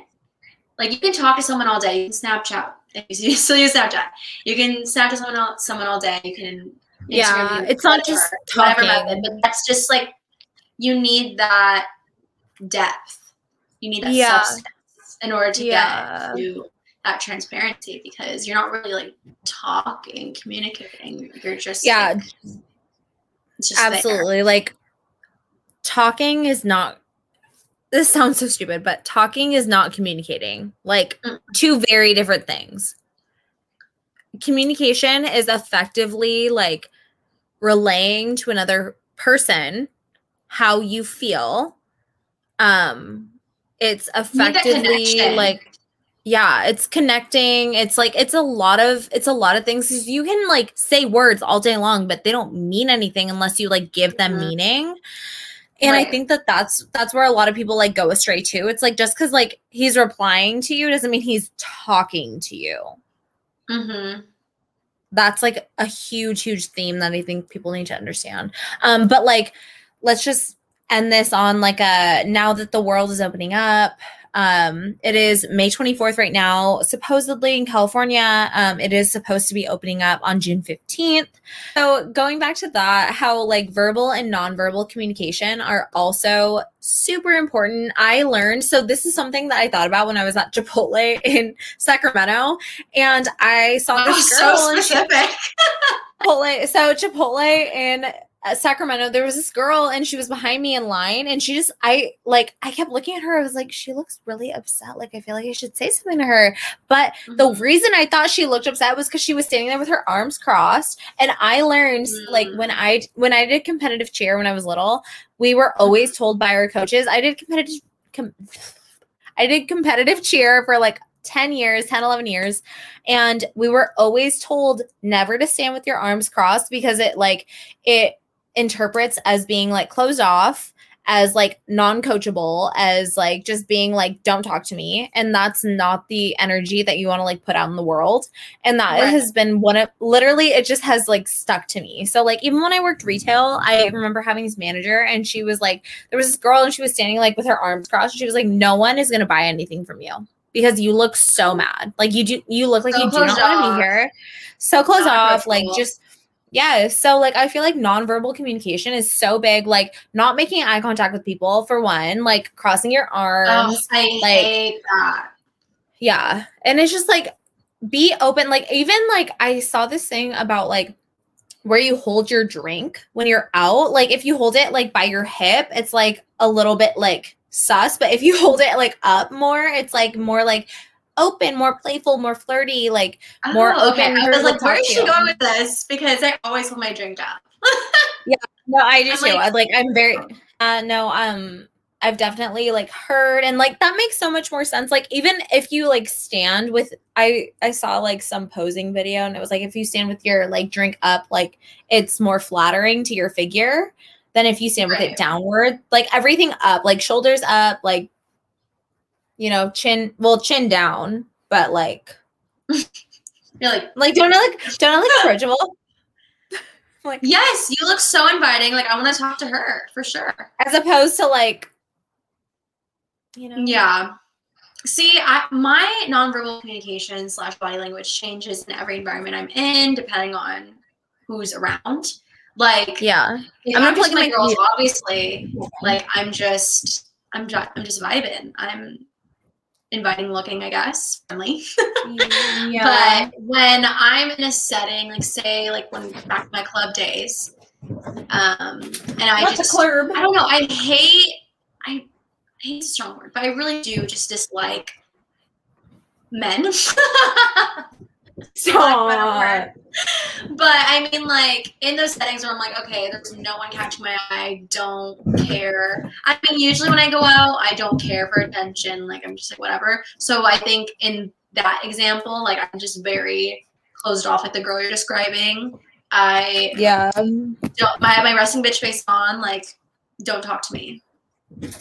Like you can talk to someone all day. You can Snapchat. You still use Snapchat. You can Snapchat to someone all, someone all day. You can yeah it's not just talking method, but that's just like you need that depth you need that yeah. substance in order to yeah. get to that transparency because you're not really like talking communicating you're just yeah like, just absolutely there. like talking is not this sounds so stupid but talking is not communicating like mm. two very different things communication is effectively like relaying to another person how you feel um it's effectively like yeah it's connecting. It's like it's a lot of it's a lot of things. You can like say words all day long but they don't mean anything unless you like give them mm-hmm. meaning. And right. i think that that's that's where a lot of people like go astray too. It's like just because like he's replying to you doesn't mean he's talking to you. Mm-hmm. That's like a huge huge theme that i think people need to understand. Um but like let's just end this on like a now that the world is opening up um, it is May 24th right now, supposedly in California. Um, it is supposed to be opening up on June 15th. So, going back to that, how like verbal and nonverbal communication are also super important. I learned so this is something that I thought about when I was at Chipotle in Sacramento, and I saw this girl. So specific. Chipotle, so Chipotle in Sacramento, there was this girl and she was behind me in line and she just I like I kept looking at her. I was like, she looks really upset. Like I feel like I should say something to her. But mm-hmm. the reason I thought she looked upset was because she was standing there with her arms crossed. And I learned mm-hmm. like when mm. I when I did competitive cheer when I was little, we were always told by our coaches. I did competitive com- I did competitive cheer for like 10 years, 10, 11 years. And we were always told never to stand with your arms crossed because it like it interprets as being like closed off as like non-coachable as like just being like don't talk to me and that's not the energy that you want to like put out in the world and that right. has been one of literally it just has like stuck to me. So like even when i worked retail i remember having this manager and she was like there was this girl and she was standing like with her arms crossed and she was like no one is going to buy anything from you because you look so mad. Like you do you look like so you do not want to be here. So close not off like just yeah. So like I feel like nonverbal communication is so big. Like not making eye contact with people for one, like crossing your oh, arms. Oh, I like, hate that. Yeah. And it's just like be open. Like even like I saw this thing about like where you hold your drink when you're out. Like if you hold it like by your hip, it's like a little bit like sus. But if you hold it like up more, it's like more like open, more playful, more flirty, like oh, more open. I was like, where is she going with this? Because I always hold my drink up. yeah, no, I do too. Like, like I'm very uh no, um I've definitely like heard and like that makes so much more sense. Like even if you like stand with I I saw like some posing video and it was like if you stand with your like drink up, like it's more flattering to your figure than if you stand with it downward. Like everything up, like shoulders up, like you know, chin well, chin down, but like you're like like don't I look don't I look approachable? like yes, you look so inviting. Like I want to talk to her for sure. As opposed to like you know Yeah. See, I, my nonverbal communication slash body language changes in every environment I'm in, depending on who's around. Like, yeah, I'm not like my girls. Obviously, like I'm just, I'm just, I'm just vibing. I'm inviting looking, I guess, friendly. yeah. But when I'm in a setting, like say, like when back to my club days, um, and I What's just, I don't know, I hate, I hate the strong word, but I really do just dislike men. Stop. But I mean, like in those settings where I'm like, okay, there's no one catching my eye, I don't care. I mean, usually when I go out, I don't care for attention. Like I'm just like whatever. So I think in that example, like I'm just very closed off, like the girl you're describing. I yeah, don't. I have my resting bitch face on. Like, don't talk to me.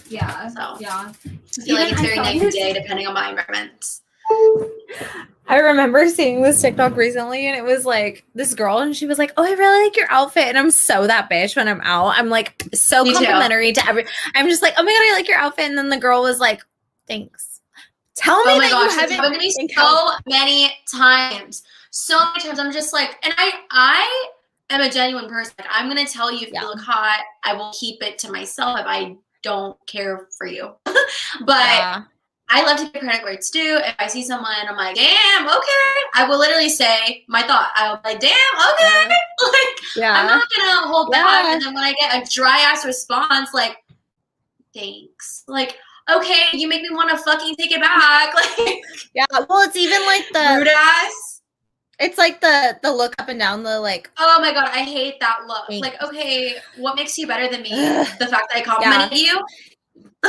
Yeah. So yeah, I feel like it's very night and day depending on my environment. I remember seeing this TikTok recently and it was like this girl and she was like, Oh, I really like your outfit. And I'm so that bitch when I'm out. I'm like so Me complimentary too. to every I'm just like, Oh my god, I like your outfit. And then the girl was like, Thanks. Tell oh me oh my gosh, it's happened to me so many times. So many times. I'm just like, and I I am a genuine person. I'm gonna tell you if yeah. you look hot, I will keep it to myself if I don't care for you. but yeah. I love to get credit where it's due. If I see someone, I'm like, damn, okay. I will literally say my thought. I'll be like, damn, okay. like, yeah. I'm not gonna hold yeah. back. And then when I get a dry ass response, like, thanks. Like, okay, you make me want to fucking take it back. Like, yeah. Well, it's even like the rude ass. It's like the the look up and down the like. Oh my god, I hate that look. Thanks. Like, okay, what makes you better than me? the fact that I complimented yeah. you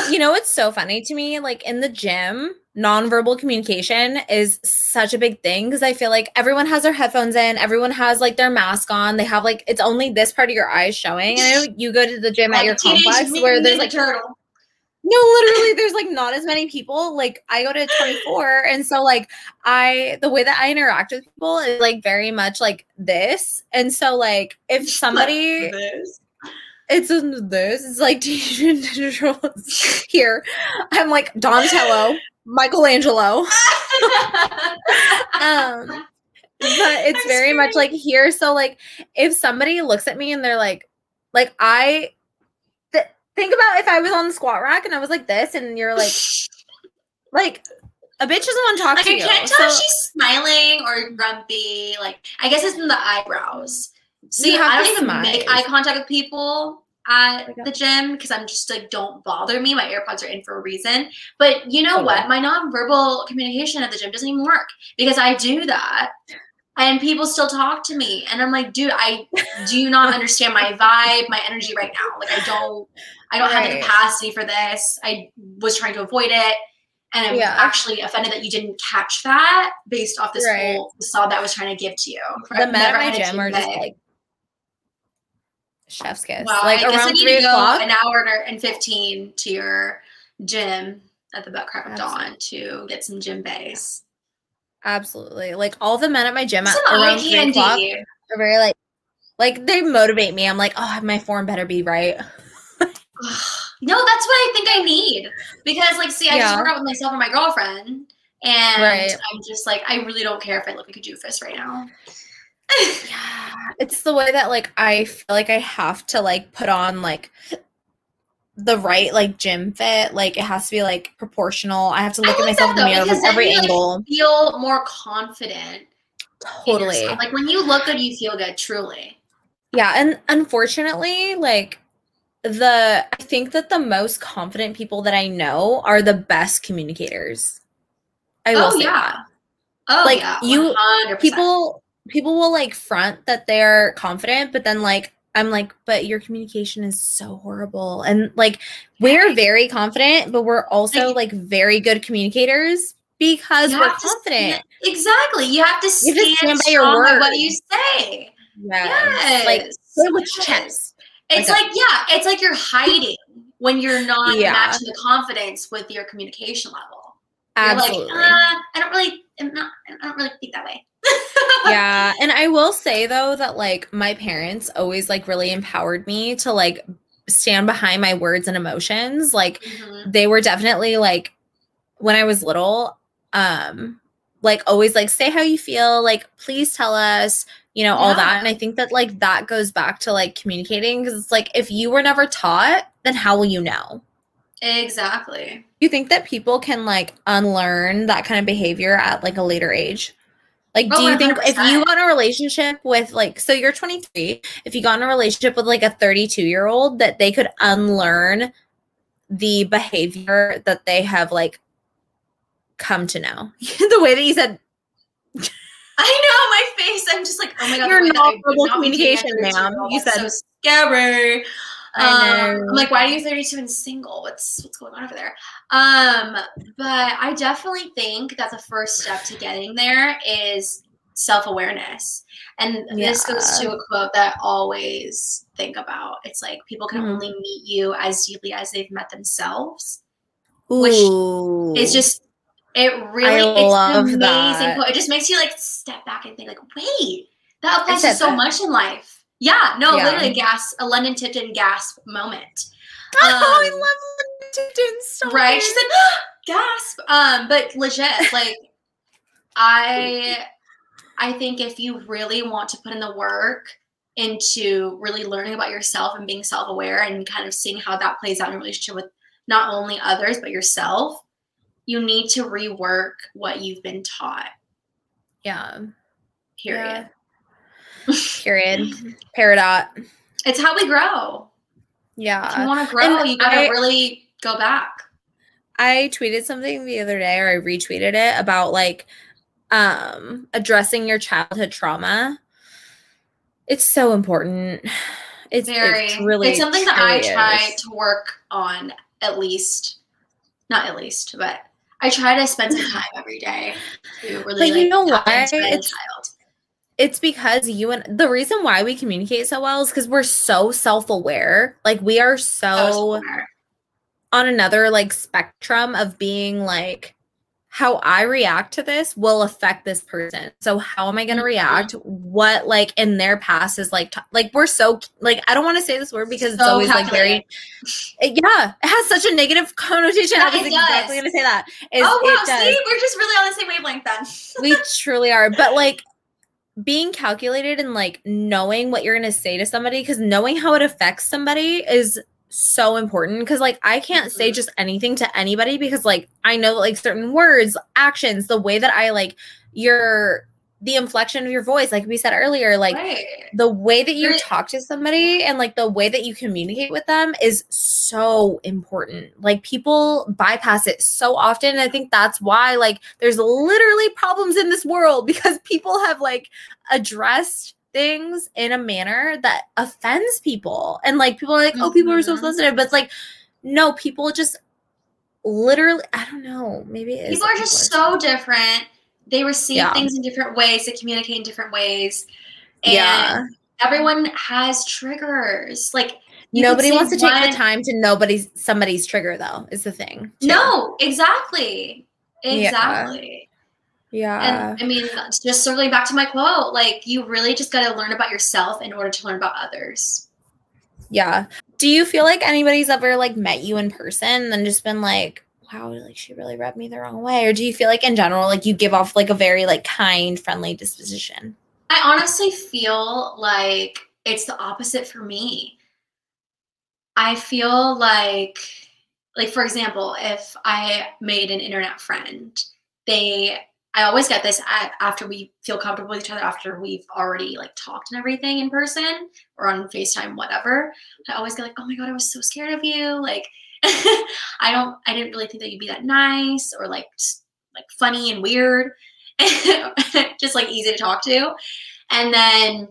you know what's so funny to me? Like in the gym, nonverbal communication is such a big thing because I feel like everyone has their headphones in, everyone has like their mask on. They have like it's only this part of your eyes showing. I know you go to the gym like at your complex where there's like turtle. No, literally, there's like not as many people. Like I go to 24, and so like I the way that I interact with people is like very much like this. And so like if somebody it's in this. It's like here. I'm like Donatello, Michelangelo. um, but it's very much like here. So like, if somebody looks at me and they're like, like I th- think about if I was on the squat rack and I was like this, and you're like, like a bitch doesn't want to talk like, to I you. I can't tell so, if she's smiling or grumpy. Like I guess it's in the eyebrows. See, I don't even make eye contact with people at oh the gym because I'm just like, don't bother me. My AirPods are in for a reason. But you know oh, okay. what? My nonverbal communication at the gym doesn't even work because I do that. And people still talk to me. And I'm like, dude, I do not understand my vibe, my energy right now. Like I don't I don't right. have the capacity for this. I was trying to avoid it. And I'm yeah. actually offended that you didn't catch that based off this right. whole facade that I was trying to give to you. The men at my gym are just like chef's kiss. Well, like I guess around three o'clock. An hour and fifteen to your gym at the butt crack of dawn to get some gym base. Absolutely. Like all the men at my gym at around three o'clock are very like like they motivate me. I'm like, oh, my form better be right. no, that's what I think I need. Because like, see, I yeah. just work out with myself and my girlfriend. And right. I'm just like, I really don't care if I look like a doofus right now. Yeah. It's the way that like I feel like I have to like put on like the right like gym fit. Like it has to be like proportional. I have to look at myself in the mirror from every angle. Like, feel more confident. Totally. Like when you look good, you feel good. Truly. Yeah, and unfortunately, like the I think that the most confident people that I know are the best communicators. I will oh, say yeah. that. Oh like yeah, you people people will like front that they're confident, but then like I'm like, but your communication is so horrible. And like, we're very confident, but we're also like, very good communicators because we're confident. Stand, exactly. You have to stand, you have to stand by your word. what you say. Yes. yes. Like, with yes. chest. It's like, like yeah, it's like you're hiding when you're not yeah. matching the confidence with your communication level. Absolutely. You're like, uh, I don't really, I'm not, I don't really think that way yeah. And I will say though that like my parents always like really empowered me to like stand behind my words and emotions. Like mm-hmm. they were definitely like when I was little, um, like always like say how you feel, like please tell us, you know, yeah. all that. And I think that like that goes back to like communicating because it's like if you were never taught, then how will you know? Exactly. You think that people can like unlearn that kind of behavior at like a later age? Like, do oh, you think if you got in a relationship with like, so you're 23, if you got in a relationship with like a 32 year old, that they could unlearn the behavior that they have like come to know? the way that you said, I know my face. I'm just like, oh my god, you're not communication, ma'am. You said so scary. I know. Um, I'm like, why are you 32 and single? What's what's going on over there? Um, but I definitely think that the first step to getting there is self-awareness. And yeah. this goes to a quote that I always think about. It's like people can mm-hmm. only meet you as deeply as they've met themselves. Ooh. Which is just it really I it's amazing that. quote. It just makes you like step back and think like, wait, that applies to so that. much in life. Yeah, no, yeah. literally a gas, a London Tipton gasp moment. Um, oh, I um, love London Tipton so Right? She said, gasp. Um, but legit, like, I, I think if you really want to put in the work into really learning about yourself and being self-aware and kind of seeing how that plays out in your relationship with not only others but yourself, you need to rework what you've been taught. Yeah. Period. Yeah. Period. Peridot. It's how we grow. Yeah. If you want to grow, and you gotta I, really go back. I tweeted something the other day or I retweeted it about like um addressing your childhood trauma. It's so important. It's very it's really it's something that I try to work on at least not at least, but I try to spend some time every day to really but you know why? It's, it's because you and the reason why we communicate so well is because we're so self-aware. Like we are so on another like spectrum of being like how i react to this will affect this person. So how am i going to mm-hmm. react? What like in their past is like t- like we're so like i don't want to say this word because so it's always like very yeah it has such a negative connotation. Yeah, i was exactly going to say that. Is, oh wow see? We're just really on the same wavelength then. We truly are. But like being calculated and like knowing what you're going to say to somebody because knowing how it affects somebody is so important because like I can't say mm-hmm. just anything to anybody because like I know like certain words, actions, the way that I like your the inflection of your voice like we said earlier like right. the way that you talk to somebody and like the way that you communicate with them is so important. Like people bypass it so often and i think that's why like there's literally problems in this world because people have like addressed things in a manner that offends people. And like people are like oh people are so mm-hmm. sensitive. But it's like no people just literally i don't know maybe people are just so different they receive yeah. things in different ways they communicate in different ways and yeah everyone has triggers. Like nobody wants to one... take the time to nobody's somebody's trigger though, is the thing. Too. No, exactly. Exactly. Yeah. And I mean, just circling back to my quote, like you really just got to learn about yourself in order to learn about others. Yeah. Do you feel like anybody's ever like met you in person and just been like, wow, like she really rubbed me the wrong way? Or do you feel like in general, like you give off like a very like kind, friendly disposition? I honestly feel like it's the opposite for me. I feel like like for example, if I made an internet friend, they I always get this at, after we feel comfortable with each other, after we've already like talked and everything in person or on FaceTime, whatever. I always get like, oh my God, I was so scared of you. Like, I don't, I didn't really think that you'd be that nice or like, like funny and weird, just like easy to talk to. And then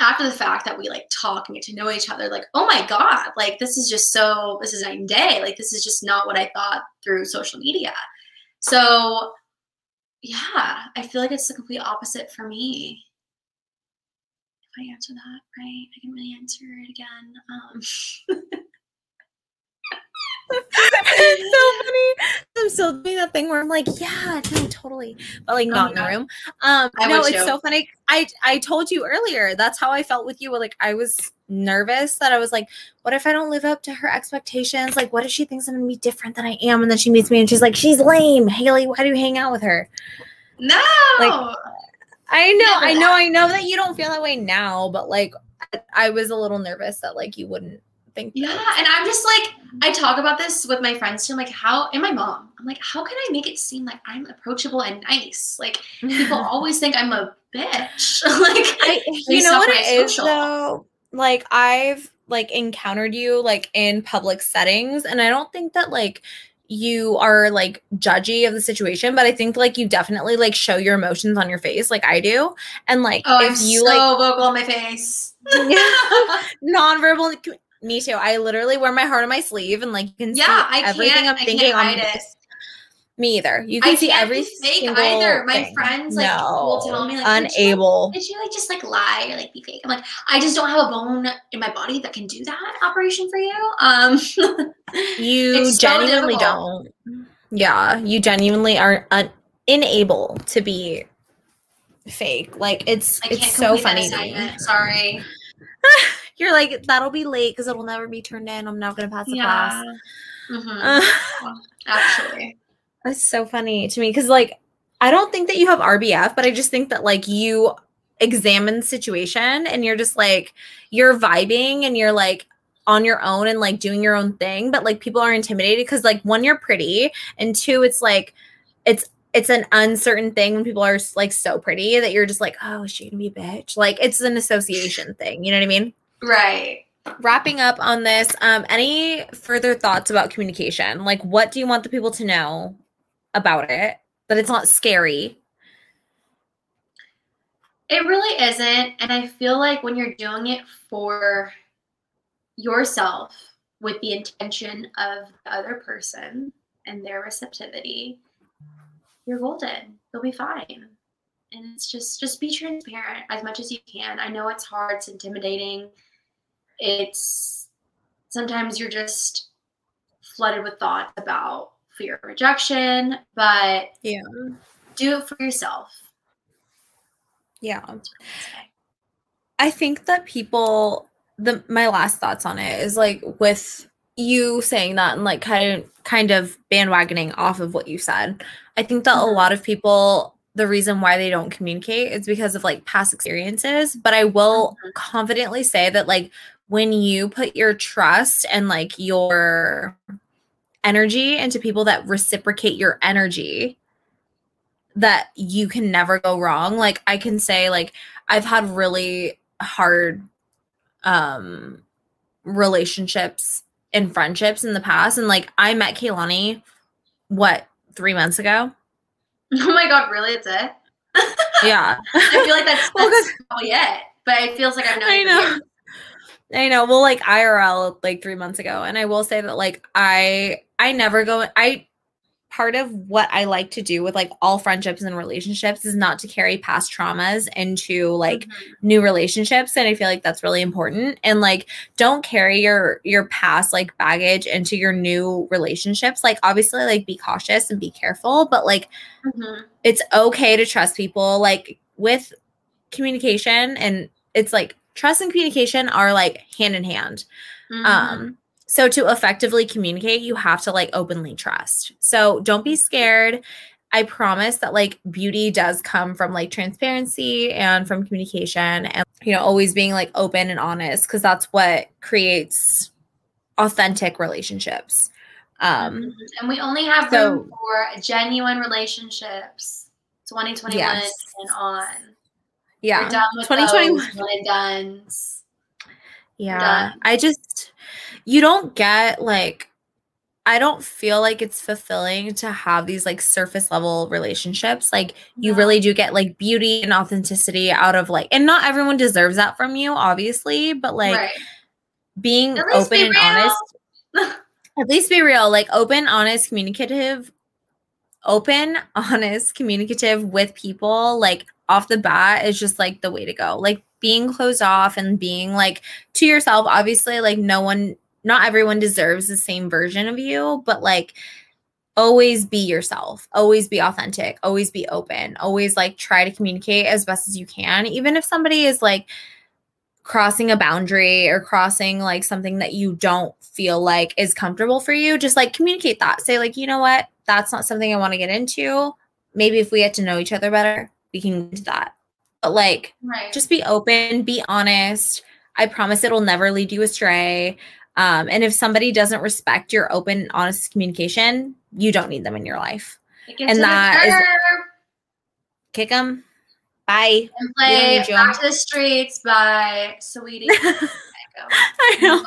after the fact that we like talk and get to know each other, like, oh my God, like this is just so, this is night and day. Like, this is just not what I thought through social media. So yeah, I feel like it's the complete opposite for me. If I answer that right, I can really answer it again. Um. it's so funny. I'm still doing that thing where I'm like, yeah, no, totally, but like not oh in the room. Um, I no, it's so funny. I I told you earlier. That's how I felt with you. Like I was nervous that I was like, what if I don't live up to her expectations? Like, what if she thinks I'm gonna be different than I am? And then she meets me and she's like, she's lame. Haley, why do you hang out with her? No. Like, I know, Never I know, that. I know that you don't feel that way now, but like, I was a little nervous that like you wouldn't think. Yeah, and I'm just like, I talk about this with my friends too. I'm like, how? And my mom, I'm like, how can I make it seem like I'm approachable and nice? Like people always think I'm a bitch. like, I, you know what it is though like I've like encountered you like in public settings and I don't think that like you are like judgy of the situation, but I think like you definitely like show your emotions on your face like I do. And like oh, if I'm you so like vocal on my face. nonverbal me too. I literally wear my heart on my sleeve and like you can yeah, see I everything I'm thinking on face. Me either. You can I see every fake either. My thing. friends like no, will tell me like unable. Did you, like, did you, like just like lie or like be fake? I'm like, I just don't have a bone in my body that can do that operation for you. Um You genuinely so don't. Yeah, you genuinely are un- unable to be fake. Like it's it's so funny. Sorry. You're like that'll be late because it'll never be turned in. I'm not gonna pass the yeah. class. Mm-hmm. Uh, Actually, that's so funny to me because, like, I don't think that you have RBF, but I just think that, like, you examine the situation and you're just like, you're vibing and you're like, on your own and like doing your own thing but like people are intimidated because like one you're pretty and two it's like it's it's an uncertain thing when people are like so pretty that you're just like oh is she gonna be a bitch like it's an association thing you know what i mean right wrapping up on this um any further thoughts about communication like what do you want the people to know about it, but it's not scary. It really isn't. And I feel like when you're doing it for yourself with the intention of the other person and their receptivity, you're golden. You'll be fine. And it's just just be transparent as much as you can. I know it's hard, it's intimidating. It's sometimes you're just flooded with thoughts about fear of rejection, but yeah, do it for yourself. Yeah. I think that people the my last thoughts on it is like with you saying that and like kind of kind of bandwagoning off of what you said. I think that mm-hmm. a lot of people the reason why they don't communicate is because of like past experiences, but I will mm-hmm. confidently say that like when you put your trust and like your energy into people that reciprocate your energy that you can never go wrong. Like i can say like i've had really hard um relationships and friendships in the past and like i met Kaelani what three months ago? Oh my god really? It's it? Yeah. I feel like that's, that's well, probably it but it feels like i've known I know. I know. Well, like IRL like three months ago. And I will say that like I I never go I part of what I like to do with like all friendships and relationships is not to carry past traumas into like mm-hmm. new relationships and I feel like that's really important and like don't carry your your past like baggage into your new relationships like obviously like be cautious and be careful but like mm-hmm. it's okay to trust people like with communication and it's like trust and communication are like hand in hand mm-hmm. um so to effectively communicate, you have to like openly trust. So don't be scared. I promise that like beauty does come from like transparency and from communication and you know always being like open and honest because that's what creates authentic relationships. Um mm-hmm. and we only have so, room for genuine relationships 2021 yes. and on. Yeah. 2021 one and done. Yeah. I just you don't get like I don't feel like it's fulfilling to have these like surface level relationships. Like you really do get like beauty and authenticity out of like and not everyone deserves that from you obviously, but like right. being open be and honest at least be real, like open, honest, communicative open, honest, communicative with people like off the bat is just like the way to go. Like being closed off and being like to yourself obviously like no one not everyone deserves the same version of you, but like always be yourself, always be authentic, always be open, always like try to communicate as best as you can, even if somebody is like crossing a boundary or crossing like something that you don't feel like is comfortable for you, just like communicate that. Say, like, you know what, that's not something I want to get into. Maybe if we get to know each other better, we can that. But like, right. just be open, be honest. I promise it'll never lead you astray. Um, and if somebody doesn't respect your open, honest communication, you don't need them in your life. And that is kick them. Bye. And play back to the streets by Saweetie. I know.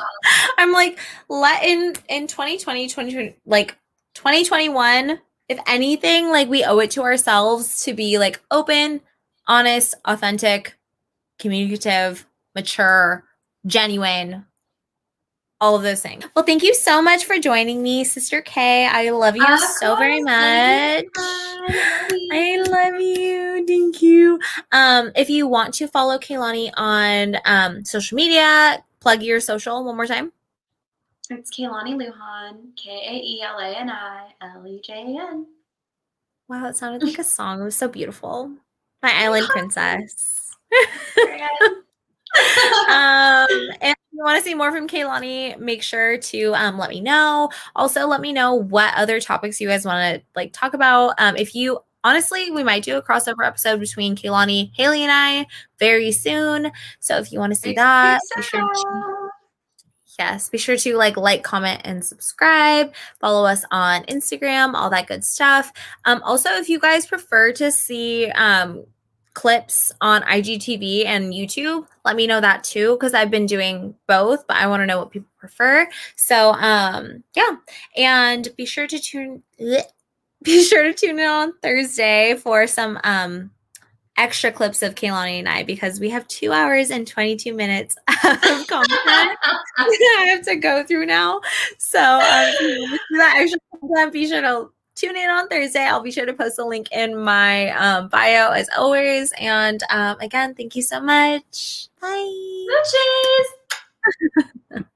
I'm like, let in in 2020, 2020, like 2021. If anything, like we owe it to ourselves to be like open, honest, authentic, communicative, mature, genuine, all of those things. Well, thank you so much for joining me, Sister K. I love you of so course. very much. I love you. Thank you. Um, if you want to follow Kaelani on um, social media, plug your social one more time. It's Kaelani Lujan, K A E L A N I L E J A N. Wow, it sounded like a song. It was so beautiful. My Island Princess. um, and if you want to see more from Kaelani, make sure to um, let me know. Also, let me know what other topics you guys want to like talk about. Um, if you honestly, we might do a crossover episode between Kaelani, Haley, and I very soon. So if you want to see that, be sure to, yes, be sure to like, like, comment, and subscribe. Follow us on Instagram, all that good stuff. Um, also, if you guys prefer to see um clips on IGTV and YouTube, let me know that too because I've been doing both, but I want to know what people prefer. So, um, yeah, and be sure to tune be sure to tune in on Thursday for some um extra clips of Kaelani and I because we have two hours and 22 minutes of content I have to go through now. So um, that extra content, be sure to tune in on Thursday. I'll be sure to post a link in my um, bio as always. And um, again, thank you so much. Bye.